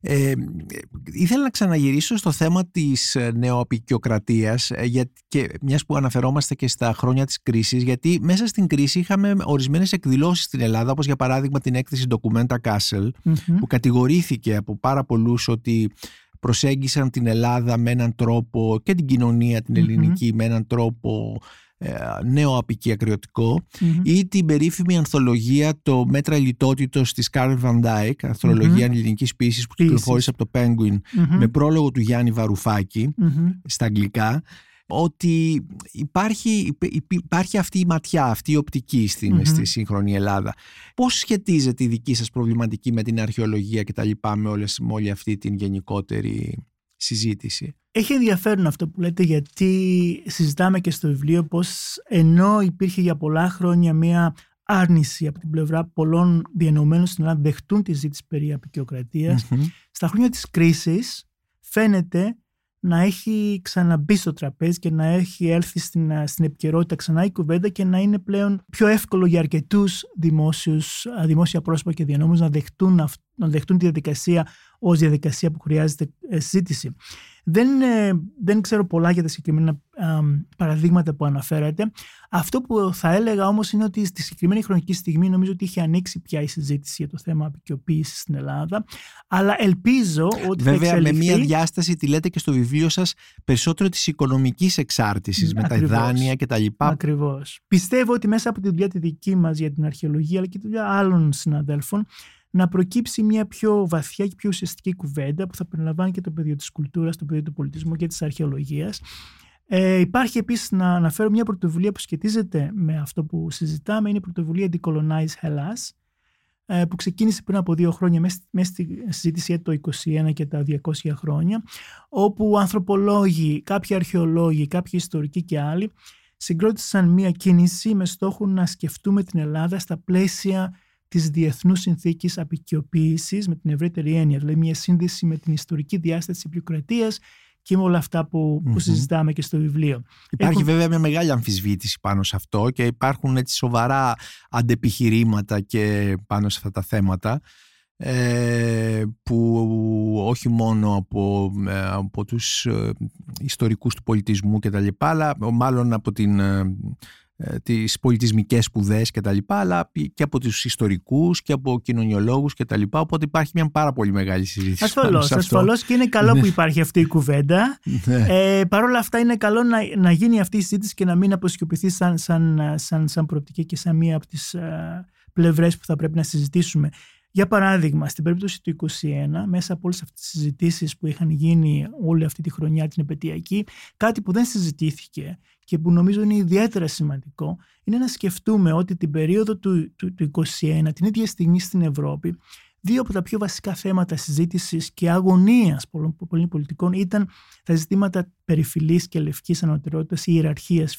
Ε, ήθελα να ξαναγυρίσω στο θέμα της ε, νεοαπικιοκρατίας ε, για, και μιας που αναφερόμαστε και στα χρόνια της κρίσης γιατί μέσα στην κρίση είχαμε ορισμένες εκδηλώσεις στην Ελλάδα όπως για παράδειγμα την έκθεση Documenta Castle Μμμ. που κατηγορήθηκε από πάρα πολλούς ότι προσέγγισαν την Ελλάδα με έναν τρόπο και την κοινωνία την Μμμ. ελληνική με έναν τρόπο ε, νέο-απικιακριωτικό Μμμ. ή την περίφημη ανθολογία το μέτρα λιτότητος της Κάρλ Van Dyke, ανθολογία ελληνικής ποίησης που Ποίησης. κυκλοφόρησε από το Penguin Μμμ. με πρόλογο του Γιάννη Βαρουφάκη Μμμ. στα αγγλικά ότι υπάρχει, υπ- υπάρχει αυτή η ματιά, αυτή η οπτική στην, Μμμ. στη σύγχρονη Ελλάδα. Πώς σχετίζεται η δική σας προβληματική με την αρχαιολογία και τα λοιπά με, όλες, με όλη αυτή την γενικότερη συζήτηση. Έχει ενδιαφέρον αυτό που λέτε γιατί συζητάμε και στο βιβλίο πως ενώ υπήρχε για πολλά χρόνια μία άρνηση από την πλευρά πολλών διανομένων στην Ελλάδα να δεχτούν τη ζήτηση περί απεικιοκρατίας, Μμμ. στα χρόνια της κρίσης φαίνεται να έχει ξαναμπεί στο τραπέζι και να έχει έλθει στην, ε, στην επικαιρότητα ξανά η κουβέντα και να είναι πλέον πιο εύκολο για αρκετούς δημόσιους, α, δημόσια πρόσωπα και διανόμους να δεχτούν, αυ- να δεχτούν τη διαδικασία ως διαδικασία που χρειάζεται ε, συζήτηση. Δεν, ε, δεν ξέρω πολλά για τα συγκεκριμένα α, παραδείγματα που αναφέρατε. Αυτό που θα έλεγα όμως είναι ότι στη συγκεκριμένη χρονική στιγμή νομίζω ότι είχε ανοίξει πια η συζήτηση για το θέμα απεικιοποίησης στην Ελλάδα. Αλλά ελπίζω ότι θα Βέβαια με εξελιχθεί. μια διάσταση τη λέτε και στο βιβλίο σας περισσότερο της οικονομικής εξάρτησης με τα Ακριβώς. δάνεια και τα λοιπά. Ακριβώς. Πιστεύω ότι μέσα από τη δουλειά τη δική μας για την αρχαιολογία, αλλά και τη δουλειά άλλων συναδέλφων, να προκύψει μια πιο βαθιά και πιο ουσιαστική κουβέντα που θα περιλαμβάνει και το πεδίο της κουλτούρας, το πεδίο του πολιτισμού και της αρχαιολογίας. Ε, υπάρχει επίσης να αναφέρω μια πρωτοβουλία που σχετίζεται με αυτό που συζητάμε, είναι η πρωτοβουλία Decolonize Hellas, ε, που ξεκίνησε πριν από δύο χρόνια μέσα μέσα στη συζήτηση για το 21 και τα 200 χρόνια, όπου ανθρωπολόγοι, κάποιοι αρχαιολόγοι, κάποιοι ιστορικοί και άλλοι συγκρότησαν μία κίνηση με στόχο να σκεφτούμε την Ελλάδα στα πλαίσια της διεθνούς συνθήκης απεικιοποίησης με την ευρύτερη έννοια, δηλαδή μια σύνδεση με την ιστορική διάσταση της επικρατείας και με όλα αυτά που, που Μμμ. συζητάμε και στο βιβλίο. Υπάρχει Έχουν- βέβαια μια μεγάλη αμφισβήτηση πάνω σε αυτό και υπάρχουν έτσι σοβαρά αντεπιχειρήματα και πάνω σε αυτά τα θέματα ε, που όχι μόνο από, ε, από τους ε, ιστορικούς του πολιτισμού και τα λοιπά αλλά μάλλον από την, ε, ε, τις πολιτισμικές σπουδές και τα λοιπά αλλά και από τους ιστορικούς και από κοινωνιολόγους και τα λοιπά οπότε υπάρχει μια πάρα πολύ μεγάλη συζήτηση πάνω Ασφαλώς, σε αυτό. ασφαλώς και είναι καλό Ναι. που υπάρχει αυτή η κουβέντα. Ναι. Ε, Παρ' όλα αυτά είναι καλό να, να γίνει αυτή η συζήτηση και να μην αποσκοπηθεί σαν, σαν, σαν, σαν προοπτική και σαν μία από τις ε, πλευρές που θα πρέπει να συζητήσουμε. Για παράδειγμα, στην περίπτωση του 2021, μέσα από όλες αυτές τις συζητήσεις που είχαν γίνει όλη αυτή τη χρονιά την επαιτειακή, κάτι που δεν συζητήθηκε και που νομίζω είναι ιδιαίτερα σημαντικό, είναι να σκεφτούμε ότι την περίοδο του, του, του 2021, την ίδια στιγμή στην Ευρώπη, δύο από τα πιο βασικά θέματα συζήτησης και αγωνίας πολλών, πολλών πολιτικών ήταν τα ζητήματα περιφυλής και λευκής ανωτερότητας ή ιεραρχίας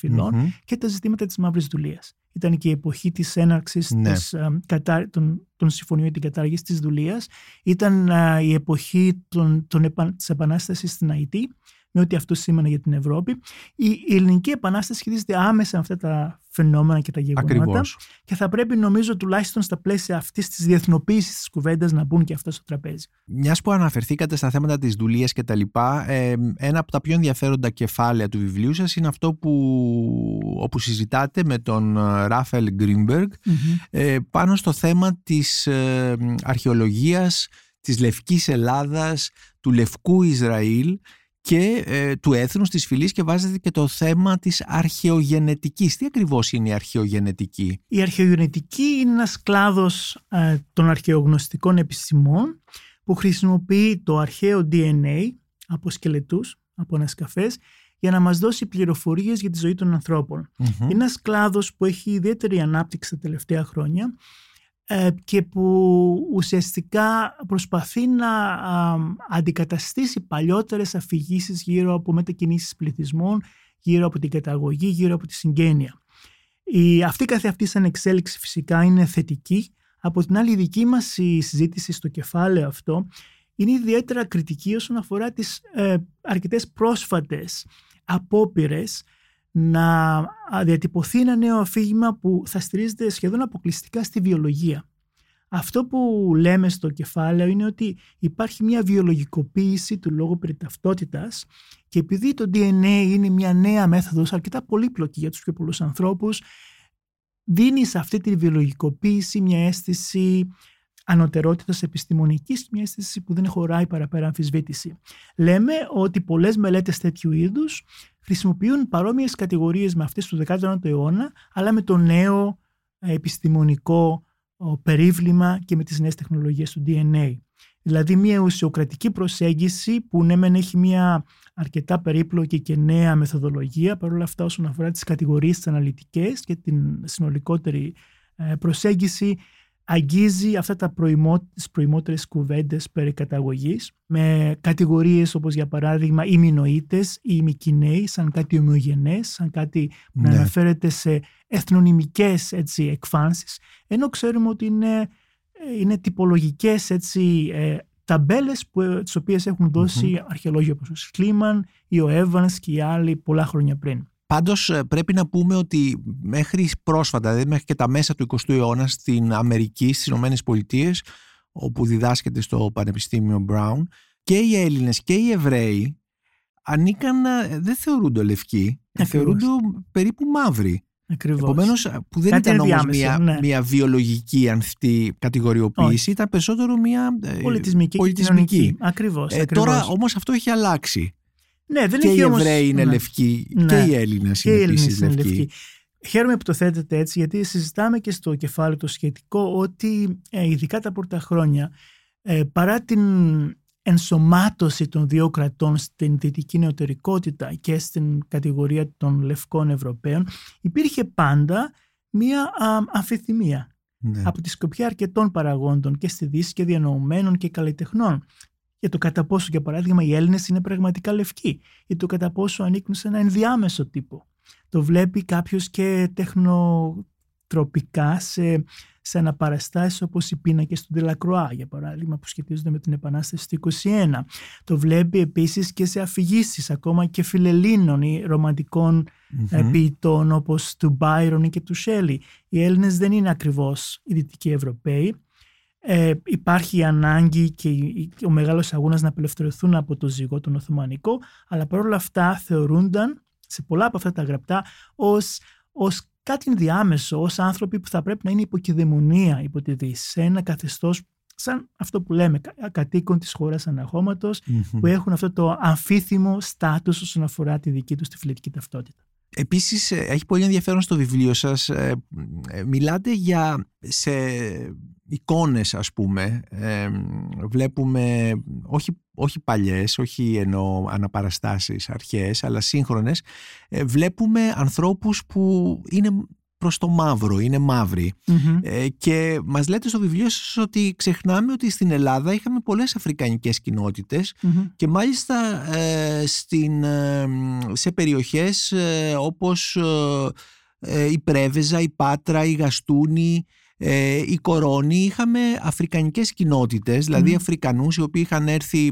και τα ζητήματα της μαύρης δουλείας. Ήταν και η εποχή της έναρξης ναι. της, ε, κατα... των, των συμφωνιών για την κατάργηση της δουλείας. Ήταν ε, η εποχή των, των, της επανάστασης στην ΑΕΤ με ό,τι αυτό σήμαινε για την Ευρώπη. Η, η ελληνική επανάσταση σχετίζεται άμεσα με αυτά τα φαινόμενα και τα γεγονότα. Ακριβώς. Και θα πρέπει, νομίζω, τουλάχιστον στα πλαίσια αυτής της διεθνοποίησης της κουβέντας να μπουν και αυτά στο τραπέζι. Μιας που αναφερθήκατε στα θέματα της δουλεία και τα λοιπά, ε, ένα από τα πιο ενδιαφέροντα κεφάλαια του βιβλίου σας είναι αυτό που όπου συζητάτε με τον ε, Ράφελ Γκρίνμπεργκ ε, πάνω στο θέμα της ε, αρχαιολογίας της Λευκής Ελλάδας, του Λευκού Ισραήλ και ε, του έθνους της φυλής και βάζετε και το θέμα της αρχαιογενετικής. Τι ακριβώς είναι η αρχαιογενετική; Η αρχαιογενετική είναι ένας κλάδος ε, των αρχαιογνωστικών επιστημών που χρησιμοποιεί το αρχαίο DNA από σκελετούς, από ανασκαφές, για να μας δώσει πληροφορίες για τη ζωή των ανθρώπων. Είναι ένας κλάδος που έχει ιδιαίτερη ανάπτυξη τα τελευταία χρόνια ε, και που ουσιαστικά προσπαθεί να αντικαταστήσει παλιότερες αφηγήσεις γύρω από μετακινήσεις πληθυσμών, γύρω από την καταγωγή, γύρω από τη συγγένεια. Η, αυτή καθε αυτή σαν εξέλιξη φυσικά είναι θετική. Από την άλλη η δική μας η συζήτηση στο κεφάλαιο αυτό είναι ιδιαίτερα κριτική όσον αφορά τις ε, αρκετές πρόσφατες απόπειρες να διατυπωθεί ένα νέο αφήγημα που θα στηρίζεται σχεδόν αποκλειστικά στη βιολογία. Αυτό που λέμε στο κεφάλαιο είναι ότι υπάρχει μια βιολογικοποίηση του λόγου περί ταυτότητας και επειδή το DNA είναι μια νέα μέθοδος αρκετά πολύπλοκη για τους πιο πολλούς ανθρώπους, δίνει σε αυτή τη βιολογικοποίηση μια αίσθηση ανωτερότητας επιστημονικής και μια αίσθηση που δεν χωράει παραπέρα αμφισβήτηση. Λέμε ότι πολλές μελέτες τέτοιου είδους χρησιμοποιούν παρόμοιες κατηγορίες με αυτές του 19ου αιώνα, αλλά με το νέο ε, επιστημονικό περίβλημα και με τις νέες τεχνολογίες του DNA. Δηλαδή μια ουσιοκρατική προσέγγιση που ναι μεν έχει μια αρκετά περίπλοκη και νέα μεθοδολογία παρόλα αυτά όσον αφορά τις κατηγορίες τις αναλυτικές και την συνολικότερη ε, προσέγγιση αγγίζει αυτά τα προημό, τις προημότερες κουβέντες περί καταγωγής με κατηγορίες όπως για παράδειγμα οι μηνοίτες ή οι μικυναίοι σαν κάτι ομοιογενές, σαν κάτι που ναι. αναφέρεται σε εθνονυμικές έτσι, εκφάνσεις ενώ ξέρουμε ότι είναι, ε, είναι τυπολογικές έτσι, ε, ταμπέλες που, ε, τις οποίες έχουν δώσει mm-hmm. αρχαιολόγοι όπως ο Σκλίμαν ή ο Evans και οι άλλοι πολλά χρόνια πριν. Πάντως ε, πρέπει να πούμε ότι μέχρι πρόσφατα, δηλαδή μέχρι και τα μέσα του 20ου αιώνα στην Αμερική, στις Ηνωμένες Πολιτείες, όπου διδάσκεται στο Πανεπιστήμιο Brown, και οι Έλληνες και οι Εβραίοι ανήκαν, ε, δεν θεωρούνται λευκοί, θεωρούνται περίπου μαύροι. Ακριβώς. Επομένως, που δεν ήταν όμως μια, ναι. μια βιολογική αυτή κατηγοριοποίηση, ήταν περισσότερο μια ε, πολιτισμική. πολιτισμική. Ακριβώς, ε, Τώρα όμως αυτό έχει αλλάξει. Ναι, δεν και οι Εβραίοι είναι ναι. λευκοί ναι. και οι Έλληνες είναι επίσης λευκοί. λευκοί. Χαίρομαι που το θέτετε έτσι, γιατί συζητάμε και στο κεφάλαιο το σχετικό ότι ε, ειδικά τα πρώτα χρόνια, ε, παρά την ενσωμάτωση των δύο κρατών στην δυτική νεωτερικότητα και στην κατηγορία των λευκών Ευρωπαίων, υπήρχε πάντα μία αμφιθυμία ναι. από τη σκοπιά αρκετών παραγόντων και στη Δύση και διανοουμένων και καλλιτεχνών για το κατά πόσο, για παράδειγμα, οι Έλληνες είναι πραγματικά λευκοί ή το κατά πόσο ανήκουν σε ένα ενδιάμεσο τύπο. Το βλέπει κάποιος και τεχνοτροπικά σε, σε αναπαραστάσεις όπως οι πίνακες του Ντελακροά, για παράδειγμα, που σχετίζονται με την Επανάσταση του 21. Το βλέπει επίσης και σε αφηγήσεις ακόμα και φιλελλήνων ή ρομαντικών mm-hmm. ποιητών όπως του Μπάιρον ή και του Σέλι. Οι Έλληνες δεν είναι ακριβώς οι Δυτικοί Ευρωπαίοι ε, υπάρχει η ανάγκη και ο μεγάλος αγώνας να απελευθερωθούν από το ζυγό τον Οθωμανικό, αλλά παρόλα αυτά θεωρούνταν σε πολλά από αυτά τα γραπτά ως, ως κάτι ενδιάμεσο, ως άνθρωποι που θα πρέπει να είναι υποκειδαιμονία υπό τη Δύση, σε ένα καθεστώς σαν αυτό που λέμε, κατοίκων της χώρας που έχουν αυτό το αμφίθυμο στάτους όσον αφορά τη δική τους τη φιλετική ταυτότητα. Επίσης ε, έχει πολύ ενδιαφέρον στο βιβλίο σας ε, ε, μιλάτε για σε εικόνες ας πούμε βλέπουμε όχι, όχι παλιές όχι ενώ αναπαραστάσεις αρχαίες αλλά σύγχρονες βλέπουμε ανθρώπους που είναι προς το μαύρο, είναι μαύροι. Μμμ. Ε, και μας λέτε στο βιβλίο σας ότι ξεχνάμε ότι στην Ελλάδα είχαμε πολλές αφρικανικές κοινότητες Μμμ. και μάλιστα ε, στην, ε, σε περιοχές ε, όπως ε, ε, η Πρέβεζα, η Πάτρα, η Γαστούνη, ε, η Κορώνη είχαμε αφρικανικές κοινότητες, δηλαδή Μμμ. Αφρικανούς οι οποίοι είχαν έρθει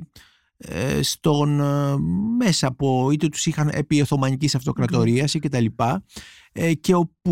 ε, στον, ε, μέσα από είτε τους είχαν επί Οθωμανικής Αυτοκρατορίας ή και τα λοιπά ε, και όπου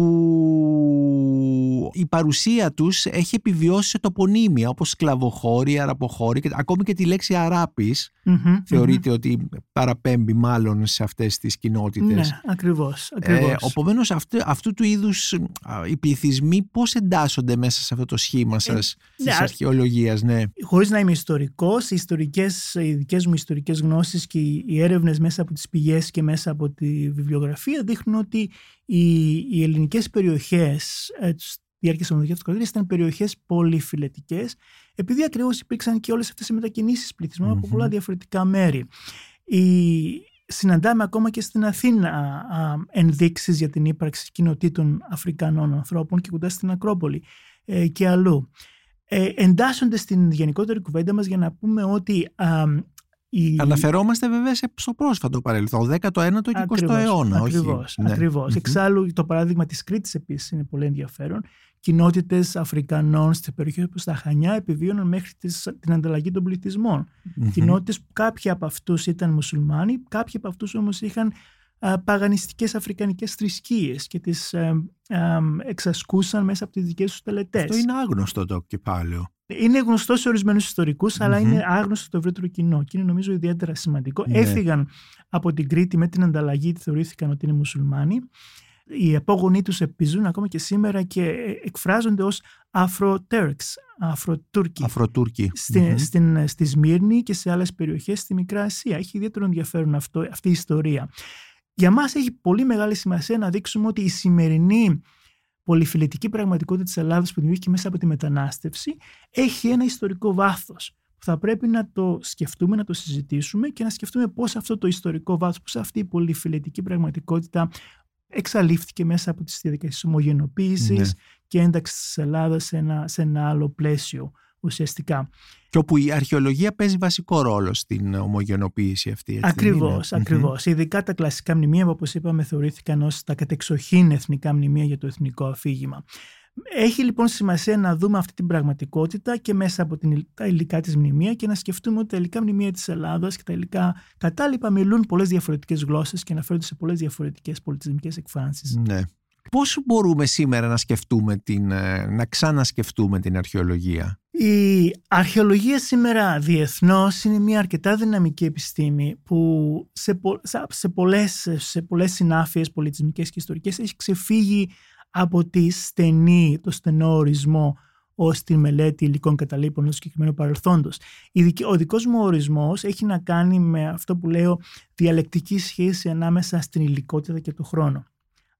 η παρουσία τους έχει επιβιώσει σε τοπονύμια όπως σκλαβοχώρη, αραποχώρη και ακόμη και τη λέξη αράπης Μμμ. θεωρείται ότι παραπέμπει μάλλον σε αυτές τις κοινότητες. Ναι, ακριβώς. ακριβώς. Ε, Οπομένως αυτού, αυτού του είδους α, οι πληθυσμοί πώς εντάσσονται μέσα σε αυτό το σχήμα σας ναι, της α- αρχαιολογίας, ναι. Χωρίς να είμαι ιστορικός, οι, ιστορικές, οι δικές μου ιστορικές γνώσεις και οι οι έρευνες μέσα από τις πηγές και μέσα από τη βιβλιογραφία δείχνουν ότι οι, οι ελληνικές περιοχές ε, στη διάρκεια της Ομοσπονδίας της ήταν περιοχές πολυφιλετικές επειδή ακριβώς υπήρξαν και όλες αυτές οι μετακινήσεις πληθυσμών από Μμμ. πολλά διαφορετικά μέρη. Η, συναντάμε ακόμα και στην Αθήνα α, ενδείξεις για την ύπαρξη κοινοτήτων Αφρικανών ανθρώπων και κοντά στην Ακρόπολη ε, και αλλού. Ε, εντάσσονται στην γενικότερη κουβέντα μας για να πούμε ότι α, η... Αναφερόμαστε βέβαια σε- στο πρόσφατο παρελθόν, 19ο και 20ο αιώνα. Ακριβώς, όχι. Ναι. ακριβώς. Μμμ. Εξάλλου το παράδειγμα της Κρήτης επίσης είναι πολύ ενδιαφέρον. Κοινότητες Αφρικανών στις περιοχές όπως τα Χανιά επιβίωναν μέχρι τις, την ανταλλαγή των πληθυσμών. Μμμ. Κοινότητες που κάποιοι από αυτούς ήταν μουσουλμάνοι, κάποιοι από αυτούς όμως είχαν α, παγανιστικές αφρικανικές θρησκείες και τις ε, ε, εξασκούσαν μέσα από τις δικές τους τελετές. Αυτό είναι άγνωστο το κεφάλαιο. Είναι γνωστό σε ορισμένους ιστορικούς, αλλά Μμμ. είναι άγνωστο στο ευρύτερο κοινό και είναι νομίζω ιδιαίτερα σημαντικό. Ναι. Έφυγαν από την Κρήτη με την ανταλλαγή, θεωρήθηκαν ότι είναι μουσουλμάνοι. Οι απόγονοί τους επιζούν ακόμα και σήμερα και ε, εκφράζονται ως Αφρο-Τέρξ, Αφροτούρκοι. Αφροτούρκοι. Στη, Μμμ. στην, στη Σμύρνη και σε άλλες περιοχές στη Μικρά Ασία. Έχει ιδιαίτερο ενδιαφέρον αυτό, αυτή η ιστορία. Για μας έχει πολύ μεγάλη σημασία να δείξουμε ότι η σημερινή πολυφιλετική πραγματικότητα της Ελλάδας που δημιουργήθηκε μέσα από τη μετανάστευση έχει ένα ιστορικό βάθος που θα πρέπει να το σκεφτούμε, να το συζητήσουμε και να σκεφτούμε πώς αυτό το ιστορικό βάθος, πώς αυτή η πολυφιλετική πραγματικότητα εξαλείφθηκε μέσα από τις διαδικασίες ομογενοποίησης Ναι. και ένταξης της Ελλάδας σε ένα, σε ένα άλλο πλαίσιο ουσιαστικά. Και όπου η αρχαιολογία παίζει βασικό ρόλο στην ομογενοποίηση αυτή. Έτσι δεν Ακριβώς, είναι; ακριβώς. Ειδικά τα κλασικά μνημεία που όπως είπαμε θεωρήθηκαν ως τα κατεξοχήν εθνικά μνημεία για το εθνικό αφήγημα. Έχει λοιπόν σημασία να δούμε αυτή την πραγματικότητα και μέσα από την, τα υλικά της μνημεία και να σκεφτούμε ότι τα υλικά μνημεία της Ελλάδας και τα υλικά κατάλοιπα μιλούν πολλές διαφορετικές γλώσσες και αναφέρονται σε πολλές διαφορετικές πολιτισμικές εκφάνσεις. μհμ. Ναι. Πώς μπορούμε σήμερα να σκεφτούμε την, ε, να ξανασκεφτούμε την αρχαιολογία; Η αρχαιολογία σήμερα διεθνώς είναι μια αρκετά δυναμική επιστήμη που σε, πο- σε- σε, πολλές, σε πολλές συνάφειες πολιτισμικές και ιστορικές έχει ξεφύγει από τη στενή, το στενό ορισμό ως τη μελέτη υλικών καταλήπων του συγκεκριμένου παρελθόντος. Η δικη- Ο δικός μου ορισμός έχει να κάνει με αυτό που λέω διαλεκτική σχέση ανάμεσα στην υλικότητα και το χρόνο.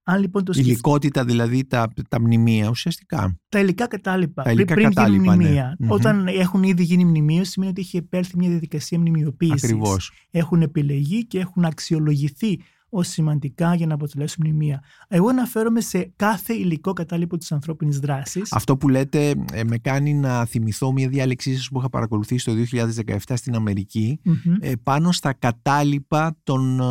Αν λοιπόν το Η σκεφτεί υλικότητα δηλαδή τα, τα μνημεία ουσιαστικά. τα υλικά κατάλοιπα. Τα υλικά πριν, πριν γίνουν κατάλοιπα, ναι. μνημεία. Μμμ. Όταν έχουν ήδη γίνει μνημείο, σημαίνει ότι έχει επέλθει μια διαδικασία μνημειοποίησης. Ακριβώς. Έχουν επιλεγεί και έχουν αξιολογηθεί ως σημαντικά για να αποτελέσουν μνημεία. Εγώ αναφέρομαι σε κάθε υλικό κατάλοιπο της ανθρώπινης δράσης. Αυτό που λέτε ε, με κάνει να θυμηθώ μια διάλεξή σας που είχα παρακολουθήσει το 2017 στην Αμερική ε, πάνω στα κατάλοιπα των, ε,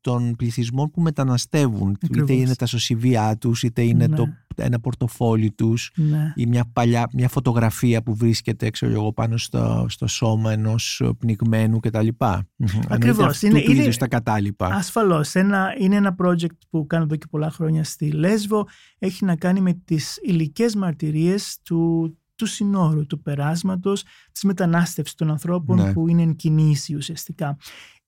των πληθυσμών που μεταναστεύουν. Ακριβώς. Είτε είναι τα σωσιβιά τους, είτε είναι Ναι. το, ένα πορτοφόλι τους Ναι. ή μια, παλιά, μια φωτογραφία που βρίσκεται ξέρω εγώ, πάνω στο, στο σώμα ενός πνιγμένου κτλ. Μμμ. Ακριβώς. Αυτού Είναι- του είναι- είδους τα κατάλοιπα. Ασφαλώς. Είναι ένα project που κάνω εδώ και πολλά χρόνια στη Λέσβο. Έχει να κάνει με τις υλικές μαρτυρίες του, του συνόρου, του περάσματος, της μετανάστευσης των ανθρώπων Ναι. που είναι εν κινήσει ουσιαστικά.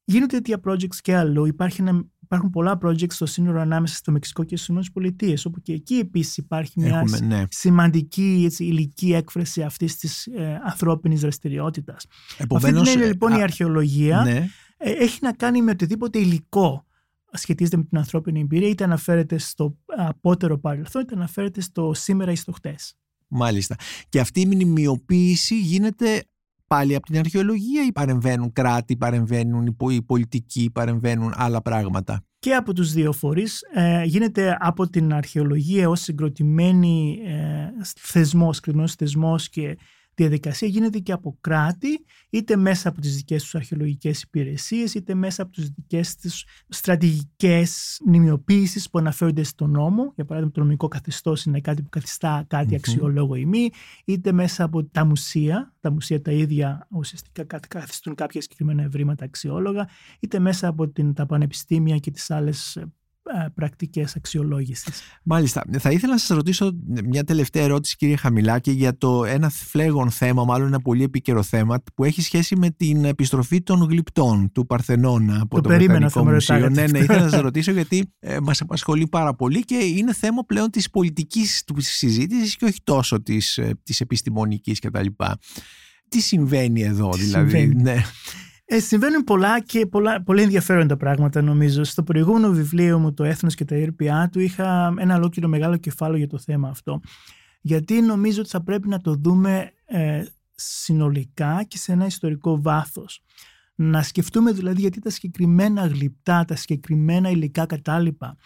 Γίνονται τέτοια projects και αλλού. Υπάρχει ένα, υπάρχουν πολλά projects στο σύνορο ανάμεσα στο Μεξικό και στις ΗΠΑ, όπου και εκεί επίσης υπάρχει μια Έχουμε, ναι. σημαντική έτσι, υλική έκφραση αυτής της ε, ανθρώπινης δραστηριότητας. Με αυτή την Επομένως, έννοια ε, λοιπόν α, η αρχαιολογία ναι. ε, έχει να κάνει με οτιδήποτε υλικό σχετίζεται με την ανθρώπινη εμπειρία, είτε αναφέρεται στο απότερο παρελθόν, είτε αναφέρεται στο σήμερα ή στο χτες. Μάλιστα. Και αυτή η μνημειοποίηση γίνεται πάλι από την αρχαιολογία ή παρεμβαίνουν κράτη, παρεμβαίνουν οι πολιτικοί, παρεμβαίνουν άλλα πράγματα; Και από τους δύο φορείς ε, γίνεται από την αρχαιολογία ως συγκροτημένη ε, θεσμός, θεσμός και διαδικασία γίνεται και από κράτη, είτε μέσα από τις δικές τους αρχαιολογικές υπηρεσίες, είτε μέσα από τις δικές τους στρατηγικές μνημειοποίησεις που αναφέρονται στον νόμο. Για παράδειγμα, το νομικό καθεστώς είναι κάτι που καθιστά κάτι αξιόλογο ή μη, είτε μέσα από τα μουσεία, τα μουσεία τα ίδια ουσιαστικά καθιστούν κάποια συγκεκριμένα ευρήματα αξιόλογα, είτε μέσα από την, τα πανεπιστήμια και τις άλλες ε, πρακτικές αξιολόγησης. Μάλιστα. Θα ήθελα να σας ρωτήσω μια τελευταία ερώτηση κύριε Χαμηλάκη για το ένα φλέγον θέμα, μάλλον ένα πολύ επίκαιρο θέμα που έχει σχέση με την επιστροφή των γλυπτών του Παρθενώνα από το, το Βρετανικό Μουσείο. Ναι, ναι, ήθελα να σας ρωτήσω γιατί ε, μας απασχολεί πάρα πολύ και είναι θέμα πλέον της πολιτικής του συζήτησης και όχι τόσο της, ε, της επιστημονικής κτλ. Τι συμβαίνει εδώ δηλαδή. Συμβαίνει; Ναι. Ε, συμβαίνουν πολλά και πολλά, πολύ ενδιαφέροντα πράγματα νομίζω. Στο προηγούμενο βιβλίο μου «Το έθνος και τα ήρπιά του» είχα ένα ολόκληρο μεγάλο κεφάλαιο για το θέμα αυτό. Γιατί νομίζω ότι θα πρέπει να το δούμε ε, συνολικά και σε ένα ιστορικό βάθος. Να σκεφτούμε δηλαδή γιατί τα συγκεκριμένα γλυπτά, τα συγκεκριμένα υλικά κατάλοιπα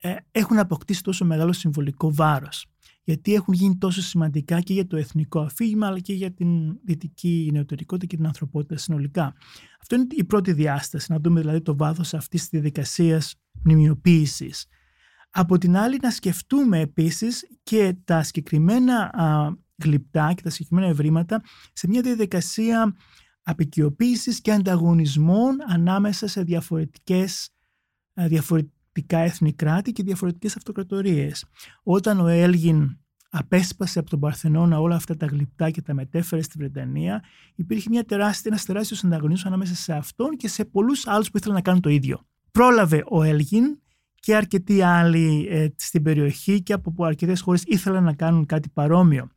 ε, έχουν αποκτήσει τόσο μεγάλο συμβολικό βάρος γιατί έχουν γίνει τόσο σημαντικά και για το εθνικό αφήγημα αλλά και για την δυτική νεωτερικότητα και την ανθρωπότητα συνολικά. Αυτό είναι η πρώτη διάσταση, να δούμε δηλαδή το βάθος αυτής της διαδικασίας μνημειοποίησης. Από την άλλη να σκεφτούμε επίσης και τα συγκεκριμένα α, γλυπτά και τα συγκεκριμένα ευρήματα σε μια διαδικασία απεικιοποίησης και ανταγωνισμών ανάμεσα σε διαφορετικές, διαφορετικά εθνικά κράτη και διαφορετικές αυτοκρατορίες. Όταν ο Έλγιν απέσπασε από τον Παρθενώνα όλα αυτά τα γλυπτά και τα μετέφερε στη Βρετανία, υπήρχε μια τεράστια, ένας τεράστιος ανταγωνισμός ανάμεσα σε αυτόν και σε πολλούς άλλους που ήθελαν να κάνουν το ίδιο. Πρόλαβε ο Έλγιν και αρκετοί άλλοι ε, στην περιοχή και από αρκετές χώρες ήθελαν να κάνουν κάτι παρόμοιο.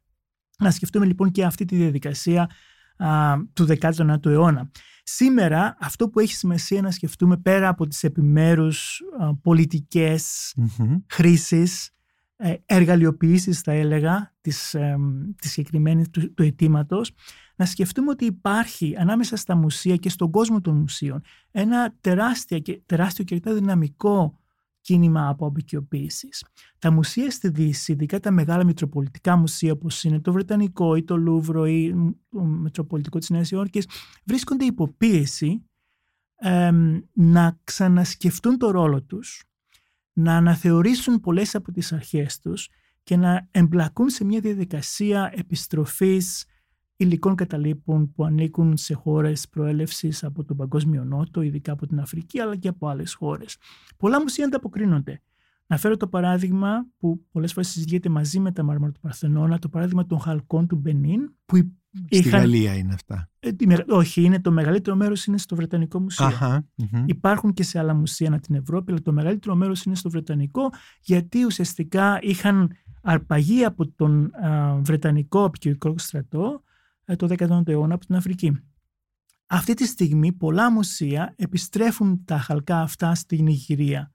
Να σκεφτούμε λοιπόν και αυτή τη διαδικασία α, του 19ου αιώνα. Σήμερα αυτό που έχει σημασία να σκεφτούμε πέρα από τις επιμέρους α, πολιτικές mm-hmm. χρήσεις ε, εργαλειοποιήσεις θα έλεγα της, ε, της συγκεκριμένης του, του αιτήματος, να σκεφτούμε ότι υπάρχει ανάμεσα στα μουσεία και στον κόσμο των μουσείων ένα τεράστιο και, τεράστιο και δυναμικό κίνημα από απεικιοποίησης. Τα μουσεία στη Δύση, ειδικά τα μεγάλα μητροπολιτικά μουσεία όπως είναι το Βρετανικό ή το Λούβρο ή το Μητροπολιτικό της Νέας Υόρκης, βρίσκονται υποπίεση ε, να ξανασκεφτούν το ρόλο τους να αναθεωρήσουν πολλές από τις αρχές τους και να εμπλακούν σε μια διαδικασία επιστροφής υλικών καταλήπων που ανήκουν σε χώρες προέλευσης από τον Παγκόσμιο Νότο, ειδικά από την Αφρική, αλλά και από άλλες χώρες. Πολλά μουσεία ανταποκρίνονται. Να φέρω το παράδειγμα που πολλές φορές συζητιέται μαζί με τα μάρμαρα του Παρθενώνα, το παράδειγμα των χαλκών του Μπενίν, που Στη είχαν... Γαλλία είναι αυτά. Ε, όχι, είναι το μεγαλύτερο μέρος είναι στο Βρετανικό Μουσείο. Υπάρχουν και σε άλλα μουσεία ανά την Ευρώπη, αλλά το μεγαλύτερο μέρος είναι στο Βρετανικό, γιατί ουσιαστικά είχαν αρπαγεί από τον Βρετανικό Απικιοϊκό στρατό ε, το 19ο αιώνα από την Αφρική. Αυτή τη στιγμή πολλά μουσεία επιστρέφουν τα χαλκά αυτά στην Ιγυρία.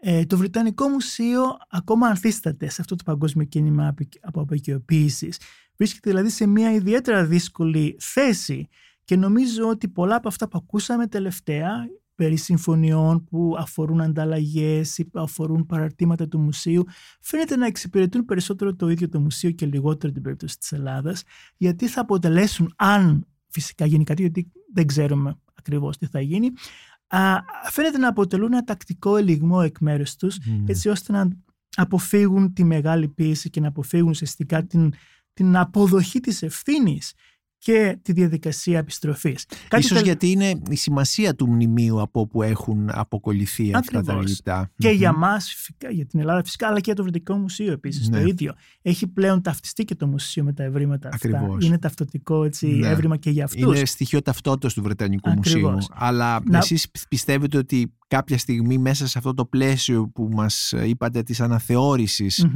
Ε, το Βρετανικό Μουσείο ακόμα ανθίσταται σε αυτό το παγκόσμιο κίνημα από απεικιοποίησης Βρίσκεται δηλαδή σε μια ιδιαίτερα δύσκολη θέση και νομίζω ότι πολλά από αυτά που ακούσαμε τελευταία περί συμφωνιών που αφορούν ανταλλαγές ή που αφορούν παραρτήματα του μουσείου φαίνεται να εξυπηρετούν περισσότερο το ίδιο το μουσείο και λιγότερο την περίπτωση της Ελλάδας γιατί θα αποτελέσουν αν φυσικά γίνει κάτι γιατί δεν ξέρουμε ακριβώς τι θα γίνει α, φαίνεται να αποτελούν ένα τακτικό ελιγμό εκ μέρους τους mm. έτσι ώστε να αποφύγουν τη μεγάλη πίεση και να αποφύγουν ουσιαστικά την την αποδοχή της ευθύνης και τη διαδικασία επιστροφής. Ίσως γιατί είναι η σημασία του μνημείου από όπου έχουν αποκολληθεί αυτά τα λεπτά. Και για μας, για την Ελλάδα φυσικά, αλλά και για το Βρετικό Μουσείο επίσης το ναι. ίδιο. Έχει πλέον ταυτιστεί και το μουσείο με τα ευρήματα αυτά. Είναι ταυτοτικό έτσι, ναι. έβριμα και για αυτούς. Είναι στοιχείο ταυτότητας του Βρετανικού Μουσείου. Αλλά Να... εσείς πιστεύετε ότι κάποια στιγμή μέσα σε αυτό το πλαίσιο που μας είπατε της αναθεώρησης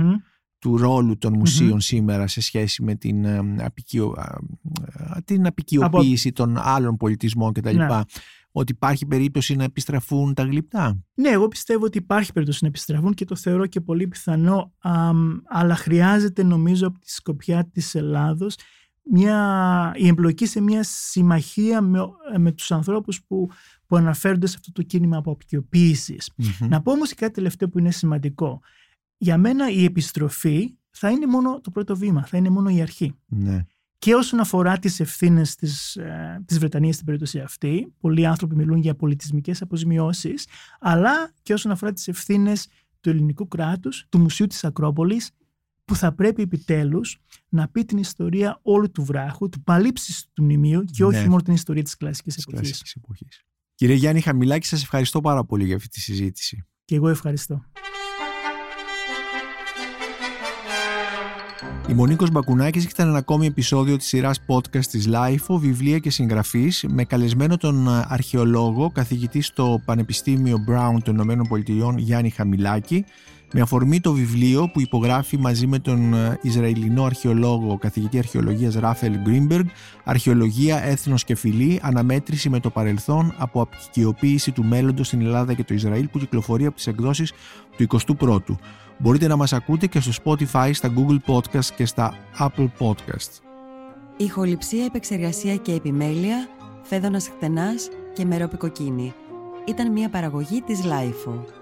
του ρόλου των μουσείων σήμερα σε σχέση με την, απικιο, την απικιοποίηση των άλλων πολιτισμών κτλ. Ναι. Ότι υπάρχει περίπτωση να επιστραφούν τα γλυπτά; Ναι, εγώ πιστεύω ότι υπάρχει περίπτωση να επιστραφούν και το θεωρώ και πολύ πιθανό, αλλά χρειάζεται νομίζω από τη σκοπιά της Ελλάδος μια, η εμπλοκή σε μια συμμαχία με, με τους ανθρώπους που, που αναφέρονται σε αυτό το κίνημα αποπικιοποίησης. Να πω όμως κάτι τελευταίο που είναι σημαντικό. Για μένα η επιστροφή θα είναι μόνο το πρώτο βήμα, θα είναι μόνο η αρχή. Ναι. Και όσον αφορά τις ευθύνες της, ε, της Βρετανίας στην περίπτωση αυτή, πολλοί άνθρωποι μιλούν για πολιτισμικές αποζημιώσεις, αλλά και όσον αφορά τις ευθύνες του ελληνικού κράτους, του Μουσείου της Ακρόπολης, που θα πρέπει επιτέλους να πει την ιστορία όλου του βράχου, του παλίψης του μνημείου και όχι Ναι. μόνο την ιστορία της κλασικής Της εποχής. κλασικής εποχής. Κύριε Γιάννη Χαμηλάκη, σας ευχαριστώ πάρα πολύ για αυτή τη συζήτηση. Και εγώ ευχαριστώ. Η Μονίκος Μπακουνάκης ήταν ένα ακόμη επεισόδιο της σειράς podcast της LIFO, βιβλία και συγγραφής, με καλεσμένο τον ε, αρχαιολόγο, καθηγητή στο Πανεπιστήμιο Brown των Ηνωμένων Πολιτειών Γιάννη Χαμηλάκη, με αφορμή το βιβλίο που υπογράφει μαζί με τον ε, Ισραηλινό αρχαιολόγο, καθηγητή αρχαιολογίας Ράφελ Γκρίνμπεργκ, Αρχαιολογία, Έθνος και Φυλή, αναμέτρηση με το παρελθόν από απεικιοποίηση του μέλλοντος στην Ελλάδα και το Ισραήλ που κυκλοφορεί από τις εκδόσεις του 21ου. Μπορείτε να μας ακούτε και στο Spotify, στα Google Podcast και στα Apple Podcast. Ηχοληψία, επεξεργασία και επιμέλεια, φέδωνας χτενάς και μερόπικοκίνη. Ήταν μια παραγωγή της Lifeo.